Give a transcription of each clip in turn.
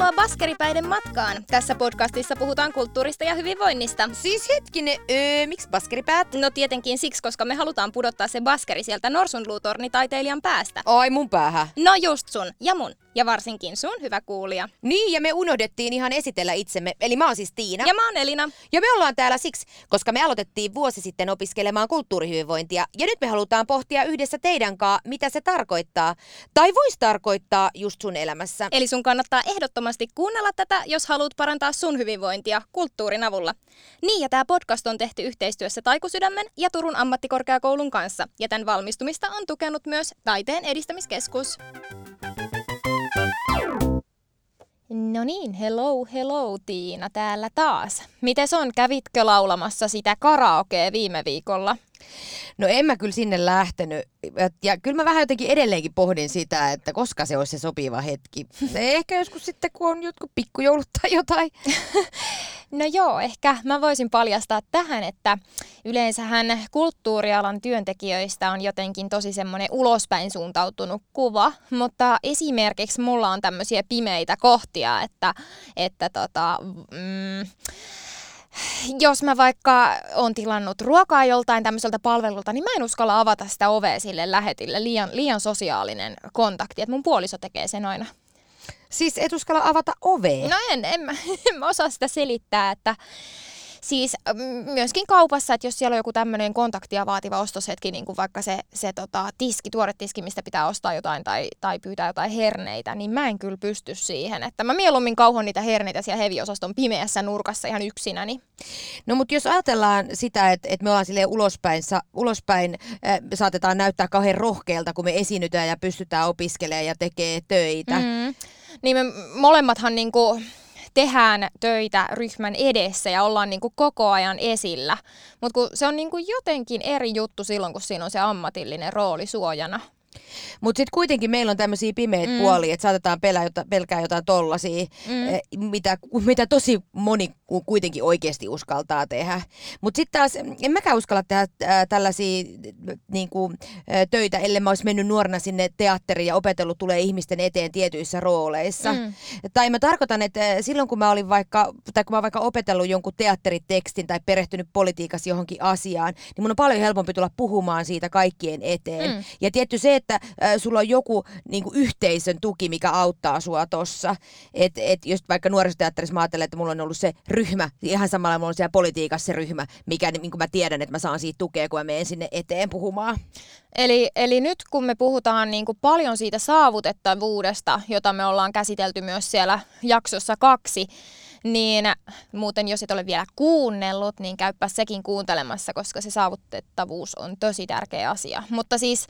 Tervetuloa Baskeripäiden matkaan. Tässä podcastissa puhutaan kulttuurista ja hyvinvoinnista. Siis hetkinen, öö, miksi baskeripäät? No tietenkin siksi, koska me halutaan pudottaa se baskeri sieltä norsunluutornitaiteilijan päästä. Ai mun päähän. No just sun ja mun. Ja varsinkin sun, hyvä kuulija. Niin, ja me unohdettiin ihan esitellä itsemme. Eli mä oon siis Tiina. Ja mä oon Elina. Ja me ollaan täällä siksi, koska me aloitettiin vuosi sitten opiskelemaan kulttuurihyvinvointia. Ja nyt me halutaan pohtia yhdessä teidän kanssa, mitä se tarkoittaa. Tai voisi tarkoittaa just sun elämässä. Eli sun kannattaa ehdottomasti kuunnella tätä, jos haluat parantaa sun hyvinvointia kulttuurin avulla. Niin, ja tämä podcast on tehty yhteistyössä Taikusydämen ja Turun ammattikorkeakoulun kanssa. Ja tämän valmistumista on tukenut myös Taiteen edistämiskeskus. No niin, hello, hello Tiina täällä taas. Mites on, kävitkö laulamassa sitä karaokea viime viikolla? No en mä kyllä sinne lähtenyt. Ja kyllä mä vähän jotenkin edelleenkin pohdin sitä, että koska se olisi se sopiva hetki. Ehkä joskus sitten, kun on jotkut pikkujoulut tai jotain. No joo, ehkä mä voisin paljastaa tähän, että yleensähän kulttuurialan työntekijöistä on jotenkin tosi semmoinen ulospäin suuntautunut kuva, mutta esimerkiksi mulla on tämmöisiä pimeitä kohtia, että, että tota, mm, jos mä vaikka on tilannut ruokaa joltain tämmöiseltä palvelulta, niin mä en uskalla avata sitä ovea sille lähetille. Liian, liian sosiaalinen kontakti, että mun puoliso tekee sen aina. Siis et uskalla avata ovea? No en, en, mä, en mä osaa sitä selittää, että siis myöskin kaupassa, että jos siellä on joku tämmöinen kontaktia vaativa ostoshetki, niin kuin vaikka se, se tota, tiski, tuore tiski, mistä pitää ostaa jotain tai, tai pyytää jotain herneitä, niin mä en kyllä pysty siihen. Että mä mieluummin kauhon niitä herneitä siellä heviosaston pimeässä nurkassa ihan yksinäni. No mutta jos ajatellaan sitä, että, että me ollaan silleen ulospäin, sa, ulospäin äh, saatetaan näyttää kauhean rohkealta, kun me esiinnytään ja pystytään opiskelemaan ja tekee töitä. Mm. Niin me molemmathan niinku tehdään töitä ryhmän edessä ja ollaan niin kuin koko ajan esillä. Mutta se on niin kuin jotenkin eri juttu silloin, kun siinä on se ammatillinen rooli suojana. Mutta sitten kuitenkin meillä on tämmöisiä pimeitä mm. puolia, että saatetaan pelää jota, pelkää jotain tollasia, mm. eh, mitä, mitä tosi moni kuitenkin oikeasti uskaltaa tehdä. Mutta sitten taas en mäkään uskalla tehdä äh, tällaisia niinku, äh, töitä, ellei mä olisi mennyt nuorena sinne teatteriin ja opetellut tulee ihmisten eteen tietyissä rooleissa. Mm. Tai mä tarkoitan, että silloin kun mä olin vaikka, tai kun mä vaikka opetellut jonkun teatteritekstin tai perehtynyt politiikassa johonkin asiaan, niin mun on paljon helpompi tulla puhumaan siitä kaikkien eteen. Mm. Ja tietty se, että sulla on joku niin kuin yhteisön tuki, mikä auttaa sua tossa. Että et just vaikka nuorisoteatterissa mä ajattelen, että mulla on ollut se ryhmä, ihan samalla mulla on siellä politiikassa se ryhmä, mikä niin kuin mä tiedän, että mä saan siitä tukea, kun mä menen sinne eteen puhumaan. Eli, eli nyt kun me puhutaan niin kuin paljon siitä saavutettavuudesta, jota me ollaan käsitelty myös siellä jaksossa kaksi, niin muuten jos et ole vielä kuunnellut, niin käypä sekin kuuntelemassa, koska se saavutettavuus on tosi tärkeä asia. Mutta siis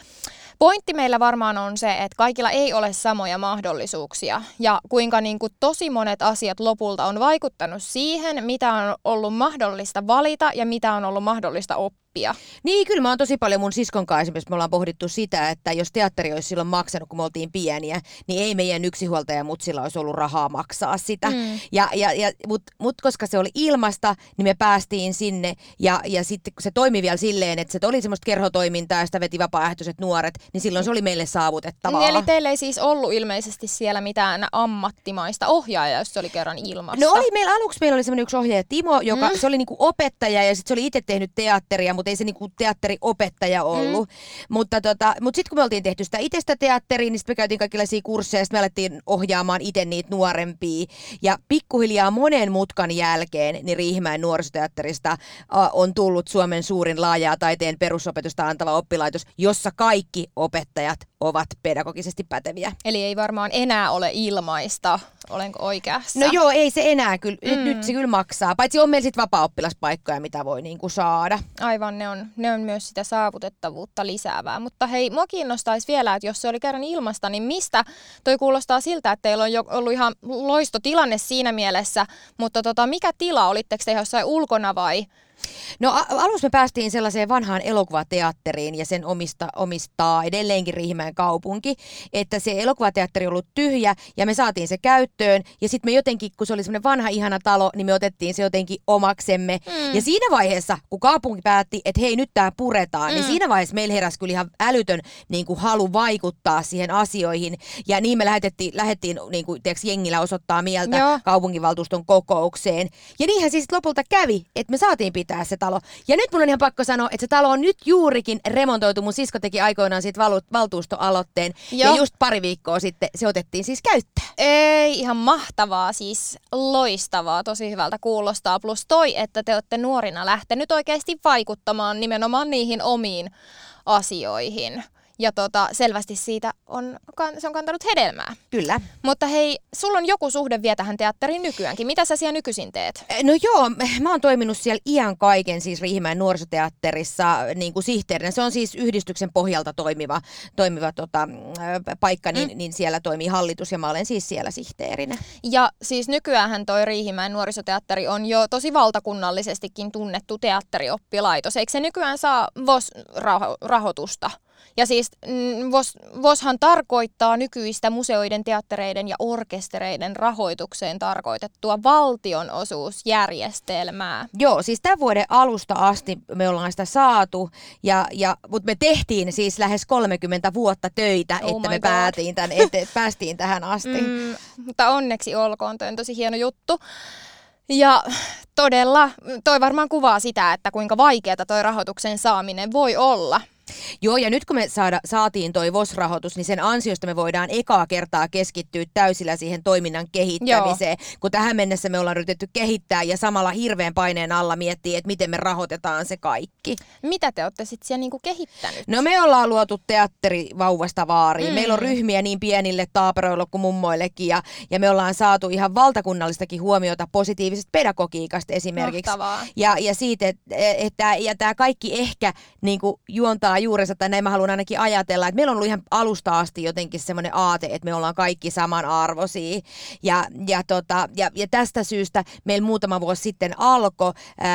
pointti meillä varmaan on se, että kaikilla ei ole samoja mahdollisuuksia ja kuinka niin kuin tosi monet asiat lopulta on vaikuttanut siihen, mitä on ollut mahdollista valita ja mitä on ollut mahdollista oppia oppia. Niin, kyllä mä oon tosi paljon mun siskon kanssa esimerkiksi me ollaan pohdittu sitä, että jos teatteri olisi silloin maksanut, kun me oltiin pieniä, niin ei meidän yksinhuoltaja mutsilla olisi ollut rahaa maksaa sitä. Mm. Ja, ja, ja, Mutta mut koska se oli ilmasta, niin me päästiin sinne ja, ja sitten kun se toimi vielä silleen, että se oli semmoista kerhotoimintaa ja sitä veti vapaaehtoiset nuoret, niin silloin se oli meille saavutettavaa. Niin, eli teillä ei siis ollut ilmeisesti siellä mitään ammattimaista ohjaajaa, jos se oli kerran ilmasta? No oli meillä aluksi, meillä oli semmoinen yksi ohjaaja Timo, joka mm. se oli niinku opettaja ja sitten se oli itse tehnyt teatteria, mutta ei se niinku teatteriopettaja ollut. Mm. Mutta, tota, mutta sitten kun me oltiin tehty sitä itsestä teatteriin, niin sitten me käytiin kaikenlaisia kursseja, sitten me alettiin ohjaamaan itse niitä nuorempia. Ja pikkuhiljaa monen mutkan jälkeen niin Riihimäen nuorisoteatterista on tullut Suomen suurin laajaa taiteen perusopetusta antava oppilaitos, jossa kaikki opettajat ovat pedagogisesti päteviä. Eli ei varmaan enää ole ilmaista, olenko oikeassa? No joo, ei se enää kyllä, mm. nyt, nyt se kyllä maksaa. Paitsi on meillä sitten vapaa-oppilaspaikkoja, mitä voi niinku saada. Aivan, ne on, ne on myös sitä saavutettavuutta lisäävää. Mutta hei, mua kiinnostaisi vielä, että jos se oli kerran ilmasta, niin mistä? Toi kuulostaa siltä, että teillä on jo ollut ihan loisto tilanne siinä mielessä, mutta tota, mikä tila? Olitteko te jossain ulkona vai No a- alussa me päästiin sellaiseen vanhaan elokuvateatteriin ja sen omista, omistaa edelleenkin Riihimäen kaupunki, että se elokuvateatteri on ollut tyhjä ja me saatiin se käyttöön ja sitten me jotenkin, kun se oli semmoinen vanha ihana talo, niin me otettiin se jotenkin omaksemme. Mm. Ja siinä vaiheessa, kun kaupunki päätti, että hei nyt tämä puretaan, niin mm. niin siinä vaiheessa meillä heräsi kyllä ihan älytön niin kuin halu vaikuttaa siihen asioihin ja niin me lähetettiin, lähdettiin niin kuin, tiiäks, jengillä osoittaa mieltä Joo. kaupunginvaltuuston kokoukseen. Ja niinhän siis lopulta kävi, että me saatiin pitää se talo. Ja nyt mun on ihan pakko sanoa, että se talo on nyt juurikin remontoitu. Mun sisko teki aikoinaan siitä valu- valtuustoaloitteen. Joo. Ja just pari viikkoa sitten se otettiin siis käyttöön. Ei, ihan mahtavaa, siis loistavaa, tosi hyvältä kuulostaa. Plus toi, että te olette nuorina lähtenyt oikeasti vaikuttamaan nimenomaan niihin omiin asioihin ja tota, selvästi siitä on, se on kantanut hedelmää. Kyllä. Mutta hei, sulla on joku suhde vielä tähän teatteriin nykyäänkin. Mitä sä siellä nykyisin teet? No joo, mä oon toiminut siellä iän kaiken siis Riihimäen nuorisoteatterissa niin kuin sihteerinä. Se on siis yhdistyksen pohjalta toimiva, toimiva tota, paikka, niin, mm. niin siellä toimii hallitus ja mä olen siis siellä sihteerinä. Ja siis nykyään toi Riihimäen nuorisoteatteri on jo tosi valtakunnallisestikin tunnettu teatterioppilaitos. Eikö se nykyään saa VOS-rahoitusta? Ja siis mm, VOS, VOShan tarkoittaa nykyistä museoiden, teattereiden ja orkestereiden rahoitukseen tarkoitettua valtionosuusjärjestelmää. Joo, siis tämän vuoden alusta asti me ollaan sitä saatu, ja, ja, mutta me tehtiin siis lähes 30 vuotta töitä, oh että me päätiin tämän, että päästiin tähän asti. Mm, mutta onneksi olkoon, toi on tosi hieno juttu. Ja todella, toi varmaan kuvaa sitä, että kuinka vaikeaa toi rahoituksen saaminen voi olla. Joo, ja nyt kun me saada, saatiin toi VOS-rahoitus, niin sen ansiosta me voidaan ekaa kertaa keskittyä täysillä siihen toiminnan kehittämiseen, Joo. kun tähän mennessä me ollaan yritetty kehittää ja samalla hirveän paineen alla miettiä, että miten me rahoitetaan se kaikki. Mitä te olette sitten siellä niinku kehittänyt? No me ollaan luotu teatteri vauvasta vaariin. Mm. Meillä on ryhmiä niin pienille taaperoille kuin mummoillekin ja, ja me ollaan saatu ihan valtakunnallistakin huomiota positiivisesta pedagogiikasta esimerkiksi. Mahtavaa. Ja, ja siitä, että, että ja tämä kaikki ehkä niin juontaa juurensa, tai näin mä haluan ainakin ajatella, että meillä on ollut ihan alusta asti jotenkin semmoinen aate, että me ollaan kaikki samanarvoisia. Ja, ja, tota, ja, ja tästä syystä meillä muutama vuosi sitten alkoi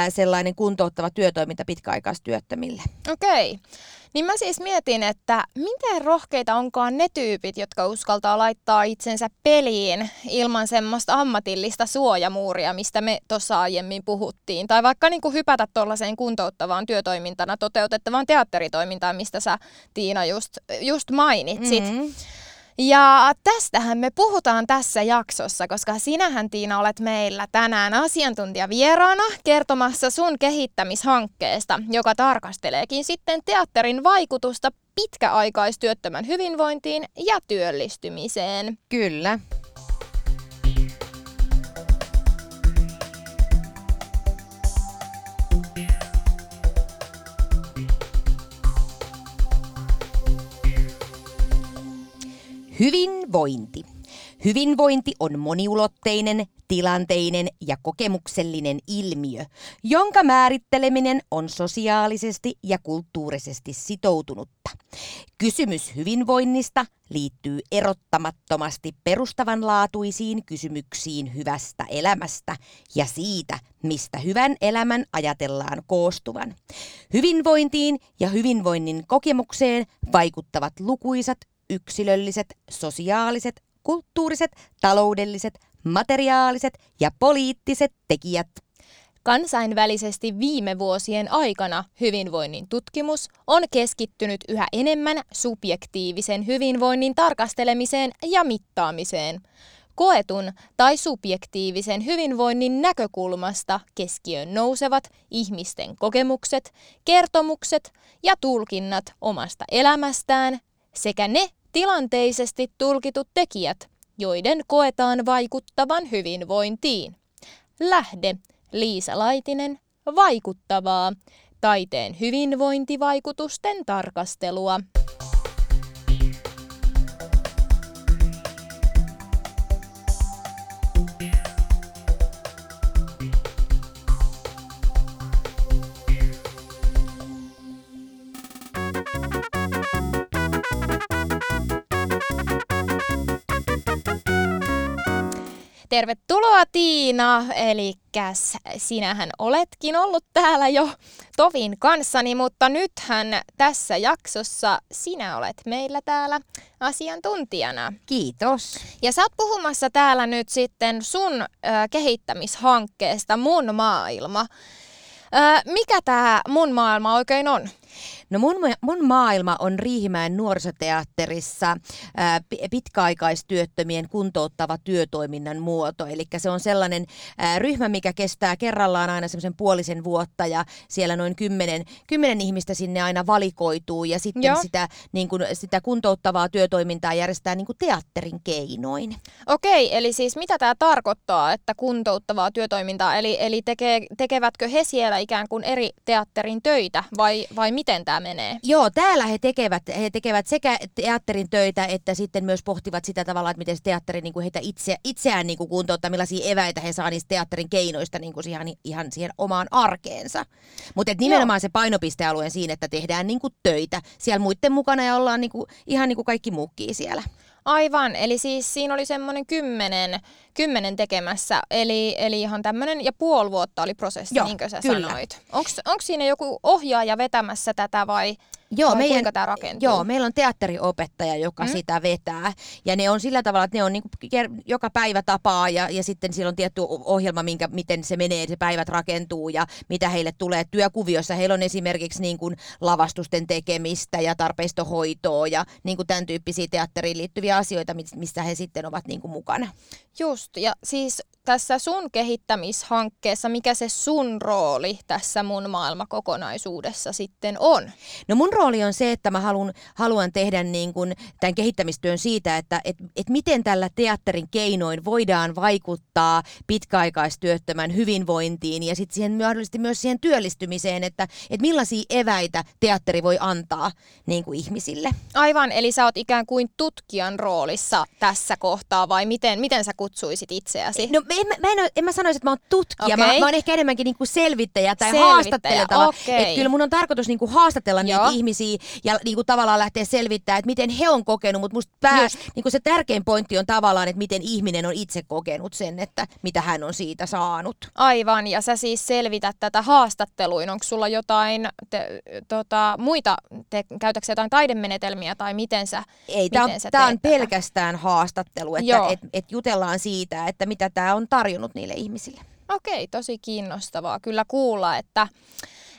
sellainen kuntouttava työtoiminta pitkäaikaistyöttömille. Okei. Okay. Niin mä siis mietin, että miten rohkeita onkaan ne tyypit, jotka uskaltaa laittaa itsensä peliin ilman semmoista ammatillista suojamuuria, mistä me tuossa aiemmin puhuttiin. Tai vaikka niin kuin hypätä tuollaiseen kuntouttavaan työtoimintana toteutettavaan teatteritoimintaan, mistä sä Tiina just, just mainitsit. Mm-hmm. Ja tästähän me puhutaan tässä jaksossa, koska sinähän Tiina olet meillä tänään asiantuntijavieraana kertomassa sun kehittämishankkeesta, joka tarkasteleekin sitten teatterin vaikutusta pitkäaikaistyöttömän hyvinvointiin ja työllistymiseen. Kyllä. Hyvinvointi. Hyvinvointi on moniulotteinen, tilanteinen ja kokemuksellinen ilmiö, jonka määritteleminen on sosiaalisesti ja kulttuurisesti sitoutunutta. Kysymys hyvinvoinnista liittyy erottamattomasti perustavanlaatuisiin kysymyksiin hyvästä elämästä ja siitä, mistä hyvän elämän ajatellaan koostuvan. Hyvinvointiin ja hyvinvoinnin kokemukseen vaikuttavat lukuisat yksilölliset, sosiaaliset, kulttuuriset, taloudelliset, materiaaliset ja poliittiset tekijät. Kansainvälisesti viime vuosien aikana hyvinvoinnin tutkimus on keskittynyt yhä enemmän subjektiivisen hyvinvoinnin tarkastelemiseen ja mittaamiseen. Koetun tai subjektiivisen hyvinvoinnin näkökulmasta keskiöön nousevat ihmisten kokemukset, kertomukset ja tulkinnat omasta elämästään sekä ne tilanteisesti tulkitut tekijät, joiden koetaan vaikuttavan hyvinvointiin. Lähde Liisa Laitinen, vaikuttavaa, taiteen hyvinvointivaikutusten tarkastelua. Tervetuloa Tiina, eli sinähän oletkin ollut täällä jo Tovin kanssani, mutta nythän tässä jaksossa sinä olet meillä täällä asiantuntijana. Kiitos. Ja sä oot puhumassa täällä nyt sitten sun äh, kehittämishankkeesta Mun maailma. Äh, mikä tämä Mun maailma oikein on? No mun, mun maailma on Riihimäen nuorisoteatterissa ää, pitkäaikaistyöttömien kuntouttava työtoiminnan muoto. Eli se on sellainen ää, ryhmä, mikä kestää kerrallaan aina semmoisen puolisen vuotta ja siellä noin kymmenen, kymmenen ihmistä sinne aina valikoituu ja sitten sitä, niin kun, sitä kuntouttavaa työtoimintaa järjestää niin teatterin keinoin. Okei, eli siis mitä tämä tarkoittaa, että kuntouttavaa työtoimintaa, eli, eli teke, tekevätkö he siellä ikään kuin eri teatterin töitä vai, vai miten tämä tämä menee. Joo, täällä he tekevät, he tekevät sekä teatterin töitä, että sitten myös pohtivat sitä tavalla, että miten se teatteri niin kuin heitä itse, itseään niin kuin kuntouttaa, millaisia eväitä he saa niistä teatterin keinoista niin kuin ihan, ihan siihen omaan arkeensa. Mutta nimenomaan Joo. se painopistealue siinä, että tehdään niin kuin töitä siellä muiden mukana ja ollaan niin kuin, ihan niin kuin kaikki mukkii siellä. Aivan, eli siis siinä oli semmoinen kymmenen, kymmenen tekemässä, eli, eli ihan tämmöinen, ja puoli vuotta oli prosessi, Joo, niin kuin sä kyllä. sanoit. Onko siinä joku ohjaaja vetämässä tätä vai Joo, Vai meidän, kuinka tämä rakentuu? Joo, meillä on teatteriopettaja, joka mm. sitä vetää. Ja ne on sillä tavalla, että ne on niin kuin joka päivä tapaa ja, ja sitten siellä on tietty ohjelma, minkä, miten se menee, se päivät rakentuu ja mitä heille tulee työkuviossa. Heillä on esimerkiksi niin kuin lavastusten tekemistä ja tarpeistohoitoa ja niin kuin tämän tyyppisiä teatteriin liittyviä asioita, missä he sitten ovat niin kuin mukana. Just, ja siis tässä sun kehittämishankkeessa, mikä se sun rooli tässä mun maailmakokonaisuudessa sitten on? No mun rooli on se, että mä haluan, haluan tehdä niin kuin tämän kehittämistyön siitä, että et, et miten tällä teatterin keinoin voidaan vaikuttaa pitkäaikaistyöttömän hyvinvointiin ja sitten siihen mahdollisesti myös siihen työllistymiseen, että et millaisia eväitä teatteri voi antaa niin kuin ihmisille. Aivan, eli sä oot ikään kuin tutkijan roolissa tässä kohtaa vai miten, miten sä kutsuisit itseäsi? No en, mä, en, en mä sanoisi, että mä oon tutkija, okay. mä, mä oon ehkä enemmänkin niinku selvittäjä tai selvittäjä. haastatteleva. Okay. Että kyllä mun on tarkoitus niinku haastatella Joo. niitä ihmisiä ja niinku tavallaan lähteä selvittämään, että miten he on kokenut, mutta musta pää, niinku se tärkein pointti on tavallaan, että miten ihminen on itse kokenut sen, että mitä hän on siitä saanut. Aivan, ja sä siis selvität tätä haastatteluin. Onko sulla jotain te, tota, muita, te, käytätkö jotain taidemenetelmiä tai miten sä Ei, tämä on, tää on pelkästään haastattelu, että et, et jutellaan siitä, että mitä tämä on tarjonnut niille ihmisille. Okei, tosi kiinnostavaa kyllä kuulla, että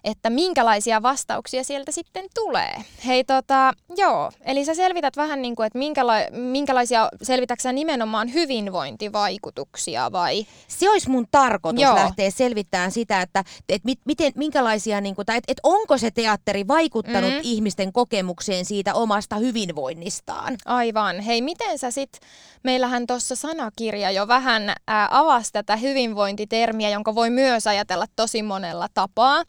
että minkälaisia vastauksia sieltä sitten tulee. Hei tota, joo, eli sä selvität vähän niin kuin, että minkäla- minkälaisia, selvitäksä nimenomaan hyvinvointivaikutuksia vai? Se olisi mun tarkoitus joo. lähteä selvittämään sitä, että et mit, miten, minkälaisia, niin kuin, tai että et onko se teatteri vaikuttanut mm. ihmisten kokemukseen siitä omasta hyvinvoinnistaan. Aivan. Hei, miten sä sit, meillähän tuossa sanakirja jo vähän ää, avasi tätä hyvinvointitermiä, jonka voi myös ajatella tosi monella tapaa.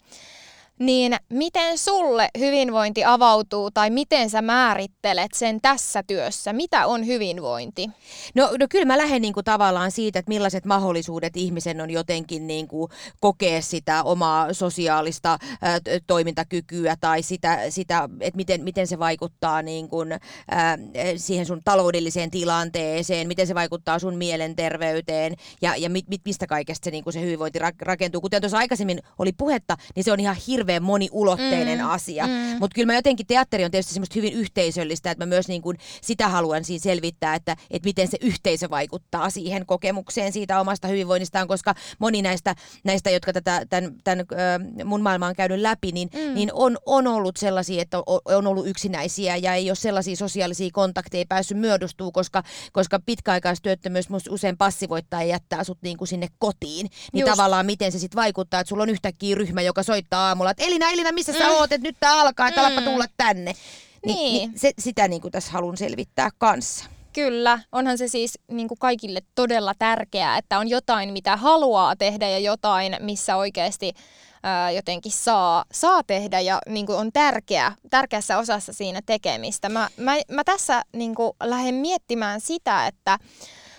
Niin miten sulle hyvinvointi avautuu tai miten sä määrittelet sen tässä työssä? Mitä on hyvinvointi? No, no kyllä mä lähden niinku tavallaan siitä, että millaiset mahdollisuudet ihmisen on jotenkin niinku kokea sitä omaa sosiaalista ä, toimintakykyä tai sitä, sitä että miten, miten se vaikuttaa niinku, ä, siihen sun taloudelliseen tilanteeseen, miten se vaikuttaa sun mielenterveyteen ja, ja mit, mistä kaikesta se, niinku se hyvinvointi rakentuu. Kuten tuossa aikaisemmin oli puhetta, niin se on ihan hirveä hirveän moniulotteinen mm. asia. Mm. Mutta kyllä mä jotenkin, teatteri on tietysti semmoista hyvin yhteisöllistä, että mä myös niin kuin sitä haluan siinä selvittää, että, että miten se yhteisö vaikuttaa siihen kokemukseen siitä omasta hyvinvoinnistaan, koska moni näistä, näistä jotka tätä, tämän, tämän mun maailmaa on käynyt läpi, niin, mm. niin on, on ollut sellaisia, että on, on ollut yksinäisiä ja ei ole sellaisia sosiaalisia kontakteja päässyt myödostuu, koska, koska pitkäaikaistyöttömyys usein passivoittaa ja jättää sut niin kuin sinne kotiin. Niin Just. tavallaan miten se sitten vaikuttaa, että sulla on yhtäkkiä ryhmä, joka soittaa aamulla, että Elina, Elina, missä sä mm. oot, että nyt tää alkaa, että mm. tulla tänne. Ni, niin. niin se, sitä niin kuin tässä haluan selvittää kanssa. Kyllä, onhan se siis niin kuin kaikille todella tärkeää, että on jotain, mitä haluaa tehdä ja jotain, missä oikeasti ää, jotenkin saa, saa tehdä ja niin kuin on tärkeä, tärkeässä osassa siinä tekemistä. Mä, mä, mä tässä niin kuin lähden miettimään sitä, että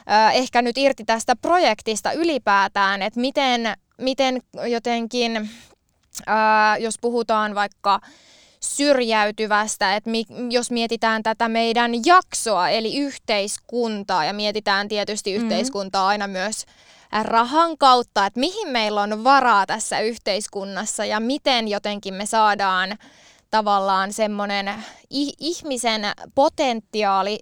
ää, ehkä nyt irti tästä projektista ylipäätään, että miten, miten jotenkin ää, jos puhutaan vaikka syrjäytyvästä, että mi, jos mietitään tätä meidän jaksoa, eli yhteiskuntaa, ja mietitään tietysti mm-hmm. yhteiskuntaa aina myös rahan kautta, että mihin meillä on varaa tässä yhteiskunnassa ja miten jotenkin me saadaan tavallaan semmoinen ihmisen potentiaali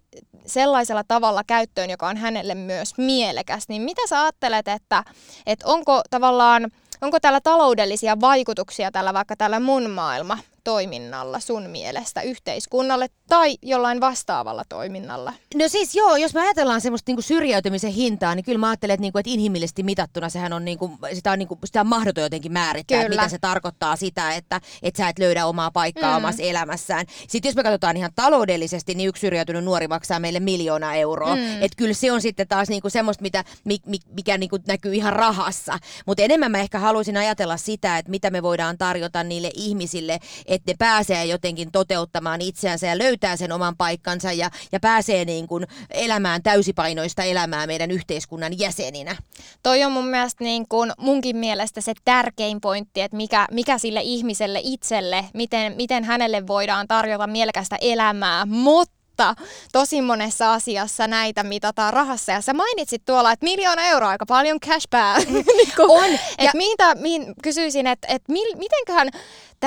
sellaisella tavalla käyttöön, joka on hänelle myös mielekäs, niin mitä sä ajattelet, että, että onko tavallaan, onko täällä taloudellisia vaikutuksia tällä vaikka tällä mun maailma toiminnalla sun mielestä yhteiskunnalle tai jollain vastaavalla toiminnalla? No siis joo, jos me ajatellaan semmoista niinku syrjäytymisen hintaa, niin kyllä mä ajattelen, että, niinku, että inhimillisesti mitattuna sehän on, niinku, sitä on, niinku, sitä on mahdoton jotenkin määrittää, että mitä se tarkoittaa sitä, että, että sä et löydä omaa paikkaa mm. omassa elämässään. Sitten jos me katsotaan ihan taloudellisesti, niin yksi syrjäytynyt nuori maksaa meille miljoona euroa. Mm. Että kyllä se on sitten taas niinku semmoista, mitä, mikä niinku näkyy ihan rahassa. Mutta enemmän mä ehkä haluaisin ajatella sitä, että mitä me voidaan tarjota niille ihmisille, että ne pääsee jotenkin toteuttamaan itseänsä ja löytää sen oman paikkansa ja, ja pääsee niin kuin elämään täysipainoista elämää meidän yhteiskunnan jäseninä. Toi on mun mielestä niin kuin munkin mielestä se tärkein pointti, että mikä, mikä sille ihmiselle itselle, miten, miten hänelle voidaan tarjota mielekästä elämää, mutta mutta tosi monessa asiassa näitä mitataan rahassa. Ja sä mainitsit tuolla, että miljoona euroa aika paljon cash pää. niin on. Et ja... mihin, mihin kysyisin, että et mitenköhän,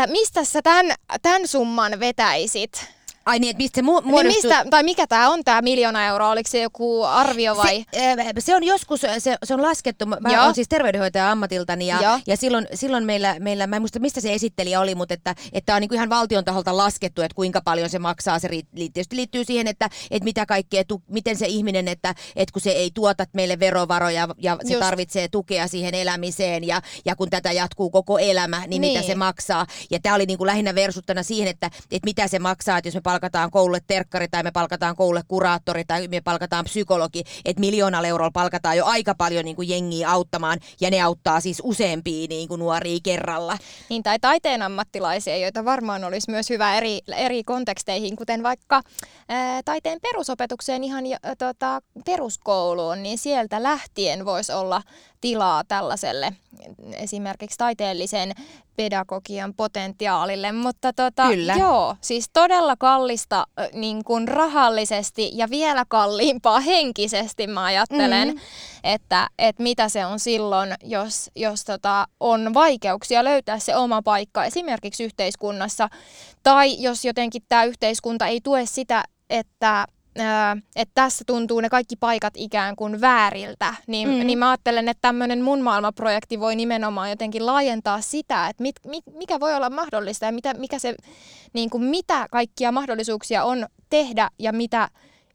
mistä sä tämän, tämän summan vetäisit? Ai niin, että mistä se mu- muodostuu? Niin mistä, tai mikä tämä on tämä miljoona euroa? Oliko se joku arvio vai? Se, äh, se on joskus, se, se on laskettu, mä olen siis terveydenhoitaja ammatiltani ja, ja silloin, silloin meillä, meillä, mä en muista mistä se esittelijä oli, mutta että, että on niin kuin ihan valtion taholta laskettu, että kuinka paljon se maksaa. Se tietysti liittyy siihen, että, että mitä kaikkea, tu, miten se ihminen, että, että kun se ei tuota meille verovaroja ja se Just. tarvitsee tukea siihen elämiseen ja, ja kun tätä jatkuu koko elämä, niin, niin. mitä se maksaa. Ja tämä oli niin kuin lähinnä versuttana siihen, että, että mitä se maksaa, että jos me palkataan koululle terkkari tai me palkataan koululle kuraattori tai me palkataan psykologi, että miljoonalla eurolla palkataan jo aika paljon niin kuin jengiä auttamaan ja ne auttaa siis useampia niin kuin nuoria kerralla. Niin tai taiteen ammattilaisia, joita varmaan olisi myös hyvä eri, eri konteksteihin, kuten vaikka ää, taiteen perusopetukseen ihan ä, tota, peruskouluun, niin sieltä lähtien voisi olla tilaa tällaiselle esimerkiksi taiteellisen pedagogian potentiaalille, mutta tota, Kyllä. joo, siis todella kallista niin kuin rahallisesti ja vielä kalliimpaa henkisesti mä ajattelen, mm-hmm. että, että mitä se on silloin, jos, jos tota, on vaikeuksia löytää se oma paikka esimerkiksi yhteiskunnassa, tai jos jotenkin tämä yhteiskunta ei tue sitä, että että tässä tuntuu ne kaikki paikat ikään kuin vääriltä, niin, mm. niin mä ajattelen, että tämmöinen mun maailmaprojekti voi nimenomaan jotenkin laajentaa sitä, että mit, mit, mikä voi olla mahdollista ja mitä, mikä se, niin kuin mitä kaikkia mahdollisuuksia on tehdä ja mitä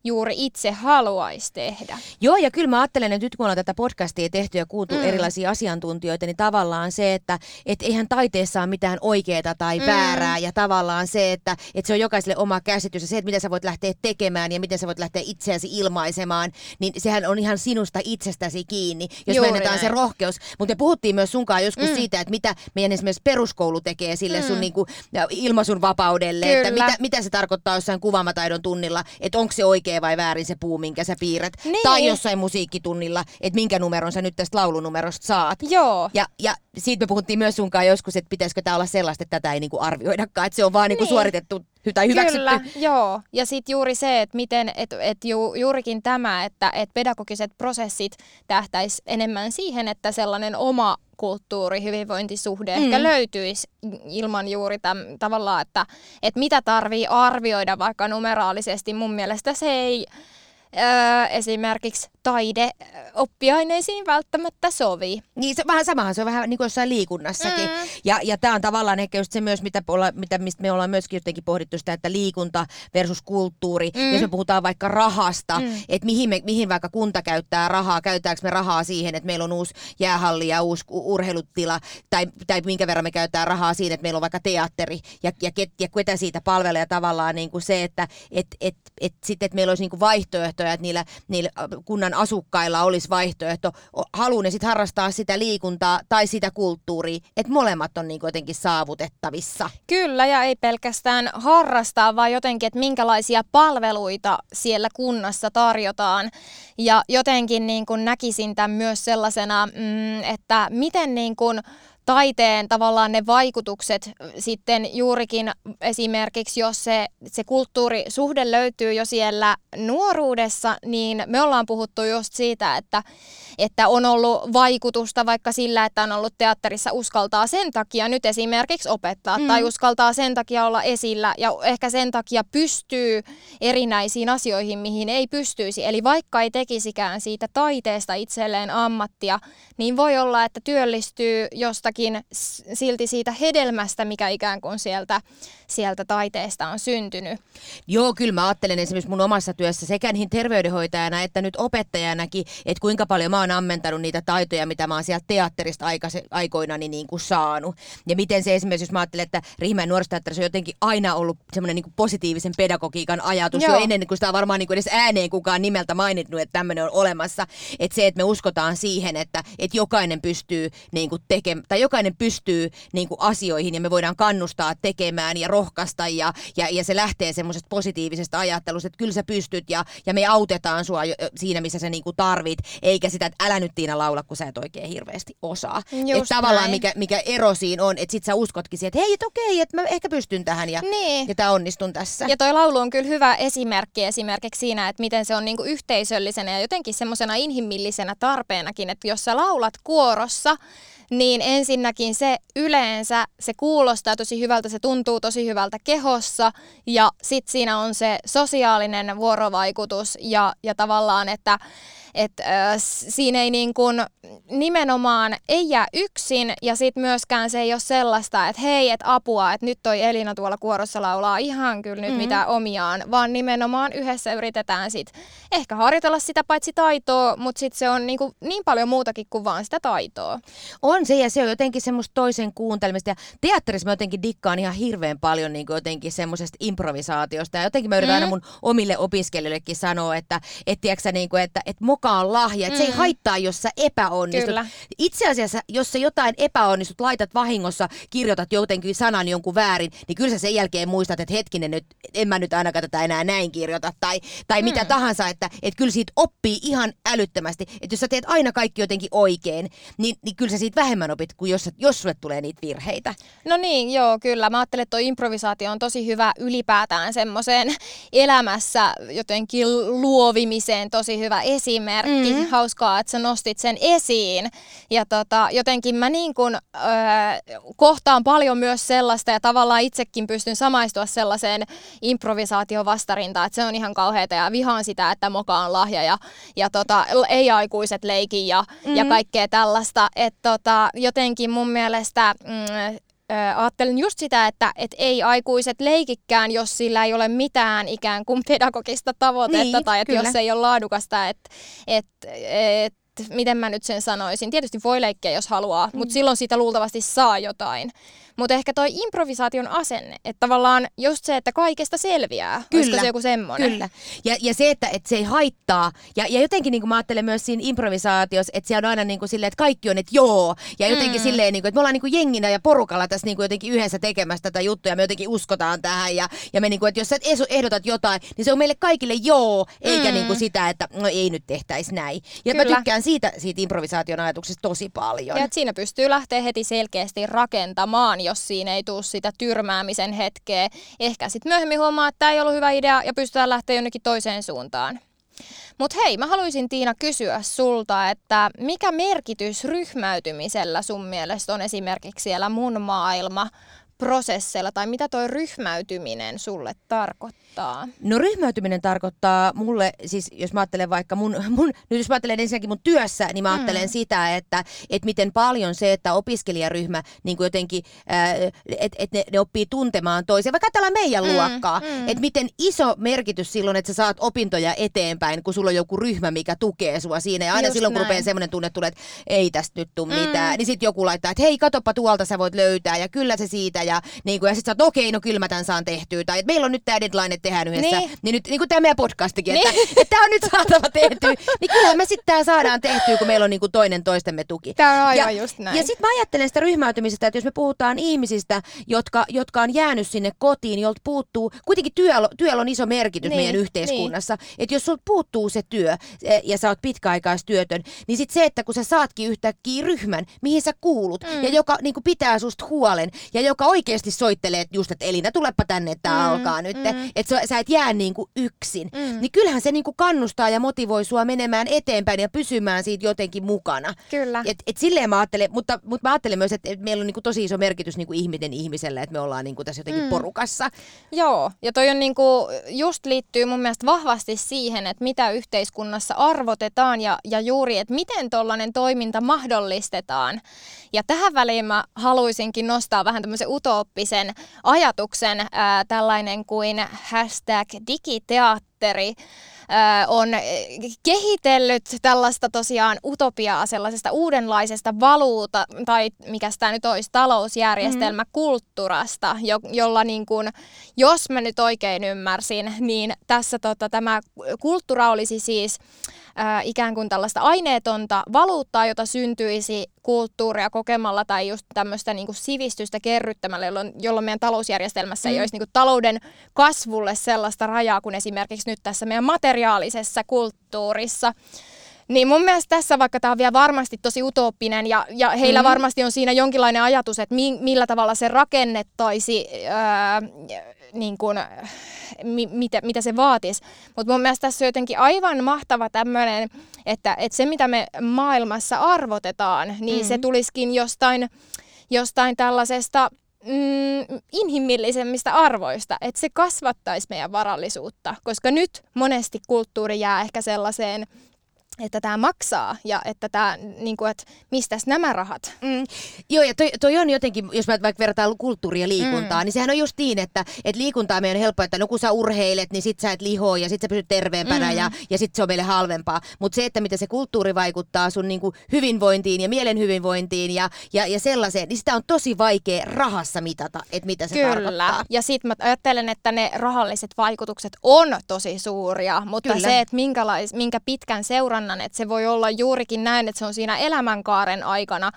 juuri itse haluaisi tehdä. Joo, ja kyllä mä ajattelen, että nyt kun ollaan tätä podcastia tehty ja kuultu mm. erilaisia asiantuntijoita, niin tavallaan se, että et eihän taiteessa ole mitään oikeaa tai mm. väärää, ja tavallaan se, että et se on jokaiselle oma käsitys, ja se, että mitä sä voit lähteä tekemään ja miten sä voit lähteä itseäsi ilmaisemaan, niin sehän on ihan sinusta itsestäsi kiinni, jos Juuri menetään se rohkeus. Mutta me puhuttiin myös sunkaan joskus mm. siitä, että mitä meidän esimerkiksi peruskoulu tekee sille mm. sun niinku, ilmaisun vapaudelle, kyllä. että mitä, mitä se tarkoittaa jossain kuvaamataidon tunnilla, että onko se oikein vai väärin se puu, minkä sä piirrät. Niin. Tai jossain musiikkitunnilla, että minkä numeron sä nyt tästä laulunumerosta saat. Joo. Ja, ja siitä me puhuttiin myös sunkaan joskus, että pitäisikö tämä olla sellaista, että tätä ei niinku arvioidakaan, että se on vaan niinku niin. suoritettu tai hyväksytty. Kyllä, joo. Ja sitten juuri se, että miten, että et ju, juurikin tämä, että et pedagogiset prosessit tähtäisi enemmän siihen, että sellainen oma kulttuuri, hyvinvointisuhde mm. ehkä löytyisi ilman juuri täm, tavallaan, että, että mitä tarvii arvioida vaikka numeraalisesti. Mun mielestä se ei öö, esimerkiksi taideoppiaineisiin välttämättä sovi. Niin, se, vähän samahan se on vähän niin kuin jossain liikunnassakin. Mm. Ja, ja tämä on tavallaan ehkä just se myös, mitä, olla, mitä mistä me ollaan myöskin jotenkin pohdittu sitä, että liikunta versus kulttuuri. Mm. Jos me puhutaan vaikka rahasta, mm. että mihin, me, mihin vaikka kunta käyttää rahaa, käyttääkö me rahaa siihen, että meillä on uusi jäähalli ja uusi urheilutila, tai, tai minkä verran me käytetään rahaa siihen, että meillä on vaikka teatteri, ja, ja, ket, ja ketä siitä palvelee tavallaan niin kuin se, että et, et, et, sitten, että meillä olisi niin kuin vaihtoehtoja, että niillä, niillä kunnan asukkailla olisi vaihtoehto, haluaa ne sitten harrastaa sitä liikuntaa tai sitä kulttuuria, että molemmat on niin jotenkin saavutettavissa. Kyllä, ja ei pelkästään harrastaa, vaan jotenkin, että minkälaisia palveluita siellä kunnassa tarjotaan. Ja jotenkin niin kuin näkisin tämän myös sellaisena, mm, että miten niin kuin taiteen tavallaan ne vaikutukset sitten juurikin esimerkiksi, jos se, se kulttuurisuhde löytyy jo siellä nuoruudessa, niin me ollaan puhuttu just siitä, että, että on ollut vaikutusta vaikka sillä, että on ollut teatterissa uskaltaa sen takia nyt esimerkiksi opettaa mm. tai uskaltaa sen takia olla esillä ja ehkä sen takia pystyy erinäisiin asioihin, mihin ei pystyisi. Eli vaikka ei tekisikään siitä taiteesta itselleen ammattia, niin voi olla, että työllistyy jostakin silti siitä hedelmästä, mikä ikään kuin sieltä, sieltä taiteesta on syntynyt. Joo, kyllä mä ajattelen esimerkiksi mun omassa työssä sekä niin terveydenhoitajana että nyt opettajanakin, että kuinka paljon mä oon ammentanut niitä taitoja, mitä mä oon sieltä teatterista aikoina niin kuin saanut. Ja miten se esimerkiksi, jos mä ajattelen, että Riihimäen nuorisoteatterissa on jotenkin aina ollut semmoinen niin positiivisen pedagogiikan ajatus Joo. jo ennen kuin sitä on varmaan niin kuin edes ääneen kukaan nimeltä maininnut, että tämmöinen on olemassa. Että se, että me uskotaan siihen, että, että jokainen pystyy niin kuin tekemään, tai jokainen pystyy niin kuin asioihin ja me voidaan kannustaa tekemään ja rohkaista ja, ja, ja se lähtee semmoisesta positiivisesta ajattelusta, että kyllä sä pystyt ja, ja me autetaan sua siinä, missä sä niin kuin tarvit, eikä sitä, että älä nyt Tiina laula, kun sä et oikein hirveästi osaa. Että tavallaan mikä, mikä ero siinä on, että sit sä uskotkin siihen, että hei, että okei, että mä ehkä pystyn tähän ja, niin. ja tää onnistun tässä. Ja toi laulu on kyllä hyvä esimerkki esimerkiksi siinä, että miten se on niinku yhteisöllisenä ja jotenkin semmoisena inhimillisenä tarpeenakin, että jos sä laulat kuorossa, niin ensinnäkin se yleensä, se kuulostaa tosi hyvältä, se tuntuu tosi hyvältä kehossa. Ja sitten siinä on se sosiaalinen vuorovaikutus ja, ja tavallaan, että että äh, siinä ei niin kuin, nimenomaan ei jää yksin ja sitten myöskään se ei ole sellaista, että hei, että apua, että nyt toi Elina tuolla kuorossa laulaa ihan kyllä nyt mm-hmm. mitä omiaan, vaan nimenomaan yhdessä yritetään sit ehkä harjoitella sitä paitsi taitoa, mutta sitten se on niin, kuin niin paljon muutakin kuin vaan sitä taitoa. On se ja se on jotenkin semmoista toisen kuuntelemista ja teatterissa mä jotenkin dikkaan ihan hirveän paljon niin kuin jotenkin semmoisesta improvisaatiosta ja jotenkin mä yritän mm. aina mun omille opiskelijoillekin sanoa, että et, tiiäksä, niin kuin, että et on lahja, mm. se ei mm. haittaa, jos sä epäonnistut. Kyllä. Itse asiassa, jos sä jotain epäonnistut, laitat vahingossa, kirjoitat jotenkin sanan jonkun väärin, niin kyllä sä sen jälkeen muistat, että hetkinen nyt, en mä nyt ainakaan tätä enää näin kirjoita, tai, tai mm. mitä tahansa, että, että kyllä siitä oppii ihan älyttömästi. Että jos sä teet aina kaikki jotenkin oikein, niin, niin kyllä sä siitä vähemmän opit kuin jos, jos sulle tulee niitä virheitä. No niin, joo, kyllä. Mä ajattelen, että tuo improvisaatio on tosi hyvä ylipäätään semmoiseen elämässä jotenkin luovimiseen tosi hyvä esimerkki esimerkki. Mm. Hauskaa, että sä nostit sen esiin. Ja tota, jotenkin mä niin kun, öö, kohtaan paljon myös sellaista ja tavallaan itsekin pystyn samaistua sellaiseen improvisaatiovastarintaan, että se on ihan kauheata ja vihaan sitä, että moka on lahja ja, ja tota, ei-aikuiset leikin ja, mm. ja kaikkea tällaista. Että tota, jotenkin mun mielestä mm, ajattelen just sitä, että et ei aikuiset leikikään, jos sillä ei ole mitään ikään kuin pedagogista tavoitetta niin, tai että jos ei ole laadukasta, että et, et, miten mä nyt sen sanoisin. Tietysti voi leikkiä, jos haluaa, mm. mutta silloin siitä luultavasti saa jotain. Mutta ehkä toi improvisaation asenne, että tavallaan just se, että kaikesta selviää. Kyllä. se joku semmoinen? Kyllä. Ja, ja se, että, että se ei haittaa. Ja, ja jotenkin niin kuin mä ajattelen myös siinä improvisaatiossa, että se on aina niin kuin silleen, että kaikki on, että joo. Ja jotenkin mm. silleen, niin kuin, että me ollaan niin kuin jenginä ja porukalla tässä niin kuin jotenkin yhdessä tekemässä tätä juttua ja me jotenkin uskotaan tähän. Ja, ja me niin kuin, että jos sä ehdotat jotain, niin se on meille kaikille joo, eikä mm. niin kuin sitä, että no ei nyt tehtäisi näin. Ja Kyllä. mä tykkään siitä, siitä improvisaation ajatuksesta tosi paljon. Ja siinä pystyy lähteä heti selkeästi rakentamaan jos siinä ei tule sitä tyrmäämisen hetkeä. Ehkä sitten myöhemmin huomaa, että tämä ei ollut hyvä idea ja pystytään lähteä jonnekin toiseen suuntaan. Mutta hei, mä haluaisin Tiina kysyä sulta, että mikä merkitys ryhmäytymisellä sun mielestä on esimerkiksi siellä mun maailma prosesseilla tai mitä toi ryhmäytyminen sulle tarkoittaa? No ryhmäytyminen tarkoittaa mulle, siis jos mä ajattelen vaikka mun, mun nyt jos mä ajattelen ensinnäkin mun työssä, niin mä mm. ajattelen sitä, että, että miten paljon se, että opiskelijaryhmä niin kuin jotenkin, että et ne, ne oppii tuntemaan toisia, vaikka tällä meidän mm. luokkaa, mm. että miten iso merkitys silloin, että sä saat opintoja eteenpäin, kun sulla on joku ryhmä, mikä tukee sua siinä. Ja aina Just silloin, näin. kun rupeaa semmoinen tunne tulee, että ei tästä nyt tule mm. mitään, niin sitten joku laittaa, että hei, katoppa tuolta sä voit löytää, ja kyllä se siitä, ja niin kuin, ja sitten sä oot, okei, no kyllä mä tämän saan tehtyä, tai että meillä on nyt tämä deadline, tehdään yhdessä, niin, niin nyt niin kuin tämä meidän podcastikin, niin. että, että tämä on nyt saatava tehtyä, niin kyllä me sitten tämä saadaan tehtyä, kun meillä on niin kuin toinen toistemme tuki. Tämä on aivan ja, just näin. Ja sitten mä ajattelen sitä ryhmäytymisestä, että jos me puhutaan ihmisistä, jotka, jotka on jäänyt sinne kotiin, jolta puuttuu, kuitenkin työllä, työllä on iso merkitys niin, meidän yhteiskunnassa, niin. että jos sulta puuttuu se työ e, ja sä oot pitkäaikaistyötön, niin sitten se, että kun sä saatkin yhtäkkiä ryhmän, mihin sä kuulut, mm. ja joka niin kuin pitää susta huolen, ja joka oikeasti soittelee, että just, että Elina, tulepa tänne, että tämä mm. alkaa nyt, mm. että sä, sä et jää niin kuin yksin, mm. niin kyllähän se niin kuin kannustaa ja motivoi sua menemään eteenpäin ja pysymään siitä jotenkin mukana. Kyllä. Et, et silleen mä ajattelen, mutta, mutta mä ajattelen myös, että, meillä on niin kuin tosi iso merkitys niin kuin ihminen ihmiselle, että me ollaan niin kuin tässä jotenkin mm. porukassa. Joo, ja toi on niin kuin, just liittyy mun mielestä vahvasti siihen, että mitä yhteiskunnassa arvotetaan ja, ja juuri, että miten tollainen toiminta mahdollistetaan. Ja tähän väliin mä haluaisinkin nostaa vähän tämmöisen utooppisen ajatuksen, ää, tällainen kuin hashtag digiteatteri on kehitellyt tällaista tosiaan utopiaa sellaisesta uudenlaisesta valuuta, tai mikä tämä nyt olisi, talousjärjestelmä mm. kulttuurasta, jo, jolla niin kuin, jos mä nyt oikein ymmärsin, niin tässä tota, tämä kulttuura olisi siis ää, ikään kuin tällaista aineetonta valuuttaa, jota syntyisi kulttuuria kokemalla tai just tämmöistä niin kuin sivistystä kerryttämällä, jolloin, jolloin meidän talousjärjestelmässä mm. ei olisi niin kuin talouden kasvulle sellaista rajaa kuin esimerkiksi nyt tässä meidän materiaalisessa kulttuurissa. Niin mun mielestä tässä, vaikka tämä on vielä varmasti tosi utooppinen ja, ja heillä mm-hmm. varmasti on siinä jonkinlainen ajatus, että mi, millä tavalla se rakennettaisi, ää, niin kuin, mi, mitä, mitä se vaatisi. Mutta mun mielestä tässä on jotenkin aivan mahtava tämmöinen, että, että se mitä me maailmassa arvotetaan, niin mm-hmm. se tulisikin jostain, jostain tällaisesta mm, inhimillisemmistä arvoista, että se kasvattaisi meidän varallisuutta, koska nyt monesti kulttuuri jää ehkä sellaiseen että tämä maksaa ja että tämä, niin kuin, että mistä nämä rahat. Mm. Joo, ja toi, toi, on jotenkin, jos mä vaikka verrataan kulttuuria ja liikuntaa, mm. niin sehän on just niin, että, että liikuntaa meidän on helppo, että no kun sä urheilet, niin sit sä et lihoa ja sit sä pysyt terveempänä mm. ja, ja sit se on meille halvempaa. Mutta se, että miten se kulttuuri vaikuttaa sun niin kuin hyvinvointiin ja mielen hyvinvointiin ja, ja, ja sellaiseen, niin sitä on tosi vaikea rahassa mitata, että mitä se Kyllä. tarkoittaa. Ja sit mä ajattelen, että ne rahalliset vaikutukset on tosi suuria, mutta Kyllä. se, että minkälais, minkä pitkän seuran annan, että se voi olla juurikin näin, että se on siinä elämänkaaren aikana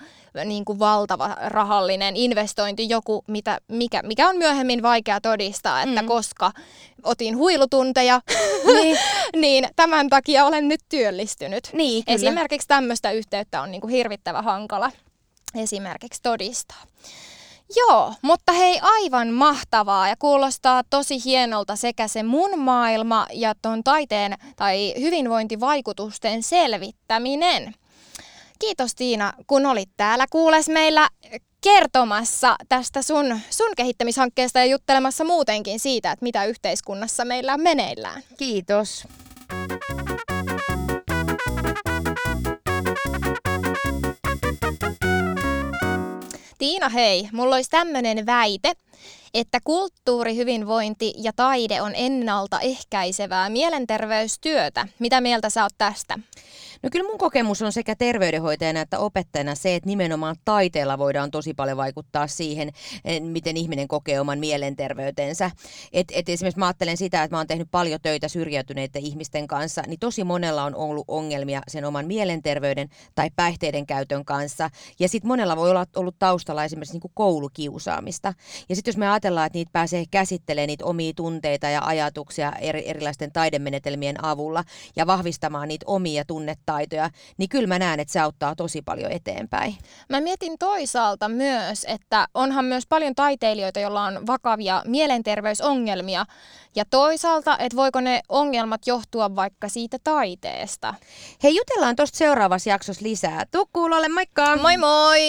niin kuin valtava rahallinen investointi, joku, mitä, mikä, mikä on myöhemmin vaikea todistaa, että mm. koska otin huilutunteja, niin. niin tämän takia olen nyt työllistynyt. Niin, kyllä. Esimerkiksi tämmöistä yhteyttä on niin kuin hirvittävä hankala esimerkiksi todistaa. Joo, mutta hei aivan mahtavaa ja kuulostaa tosi hienolta sekä se mun maailma ja ton taiteen tai hyvinvointivaikutusten selvittäminen. Kiitos Tiina, kun olit täällä kuules meillä kertomassa tästä sun, sun kehittämishankkeesta ja juttelemassa muutenkin siitä, että mitä yhteiskunnassa meillä on meneillään. Kiitos. Tiina, hei, mulla olisi tämmöinen väite, että kulttuuri, hyvinvointi ja taide on ennaltaehkäisevää mielenterveystyötä. Mitä mieltä sä oot tästä? No kyllä mun kokemus on sekä terveydenhoitajana että opettajana se, että nimenomaan taiteella voidaan tosi paljon vaikuttaa siihen, eh, miten ihminen kokee oman mielenterveytensä. Et, et esimerkiksi mä ajattelen sitä, että mä oon tehnyt paljon töitä syrjäytyneiden ihmisten kanssa, niin tosi monella on ollut ongelmia sen oman mielenterveyden tai päihteiden käytön kanssa. Ja sitten monella voi olla ollut taustalla esimerkiksi niin kuin koulukiusaamista. Ja sitten jos me ajatellaan, että niitä pääsee käsittelemään niitä omia tunteita ja ajatuksia eri, erilaisten taidemenetelmien avulla ja vahvistamaan niitä omia tunnetaitoja, niin kyllä mä näen, että se auttaa tosi paljon eteenpäin. Mä mietin toisaalta myös, että onhan myös paljon taiteilijoita, joilla on vakavia mielenterveysongelmia. Ja toisaalta, että voiko ne ongelmat johtua vaikka siitä taiteesta. Hei, jutellaan tuosta seuraavassa jaksossa lisää. Tuu kuulolle, moikka! Moi moi!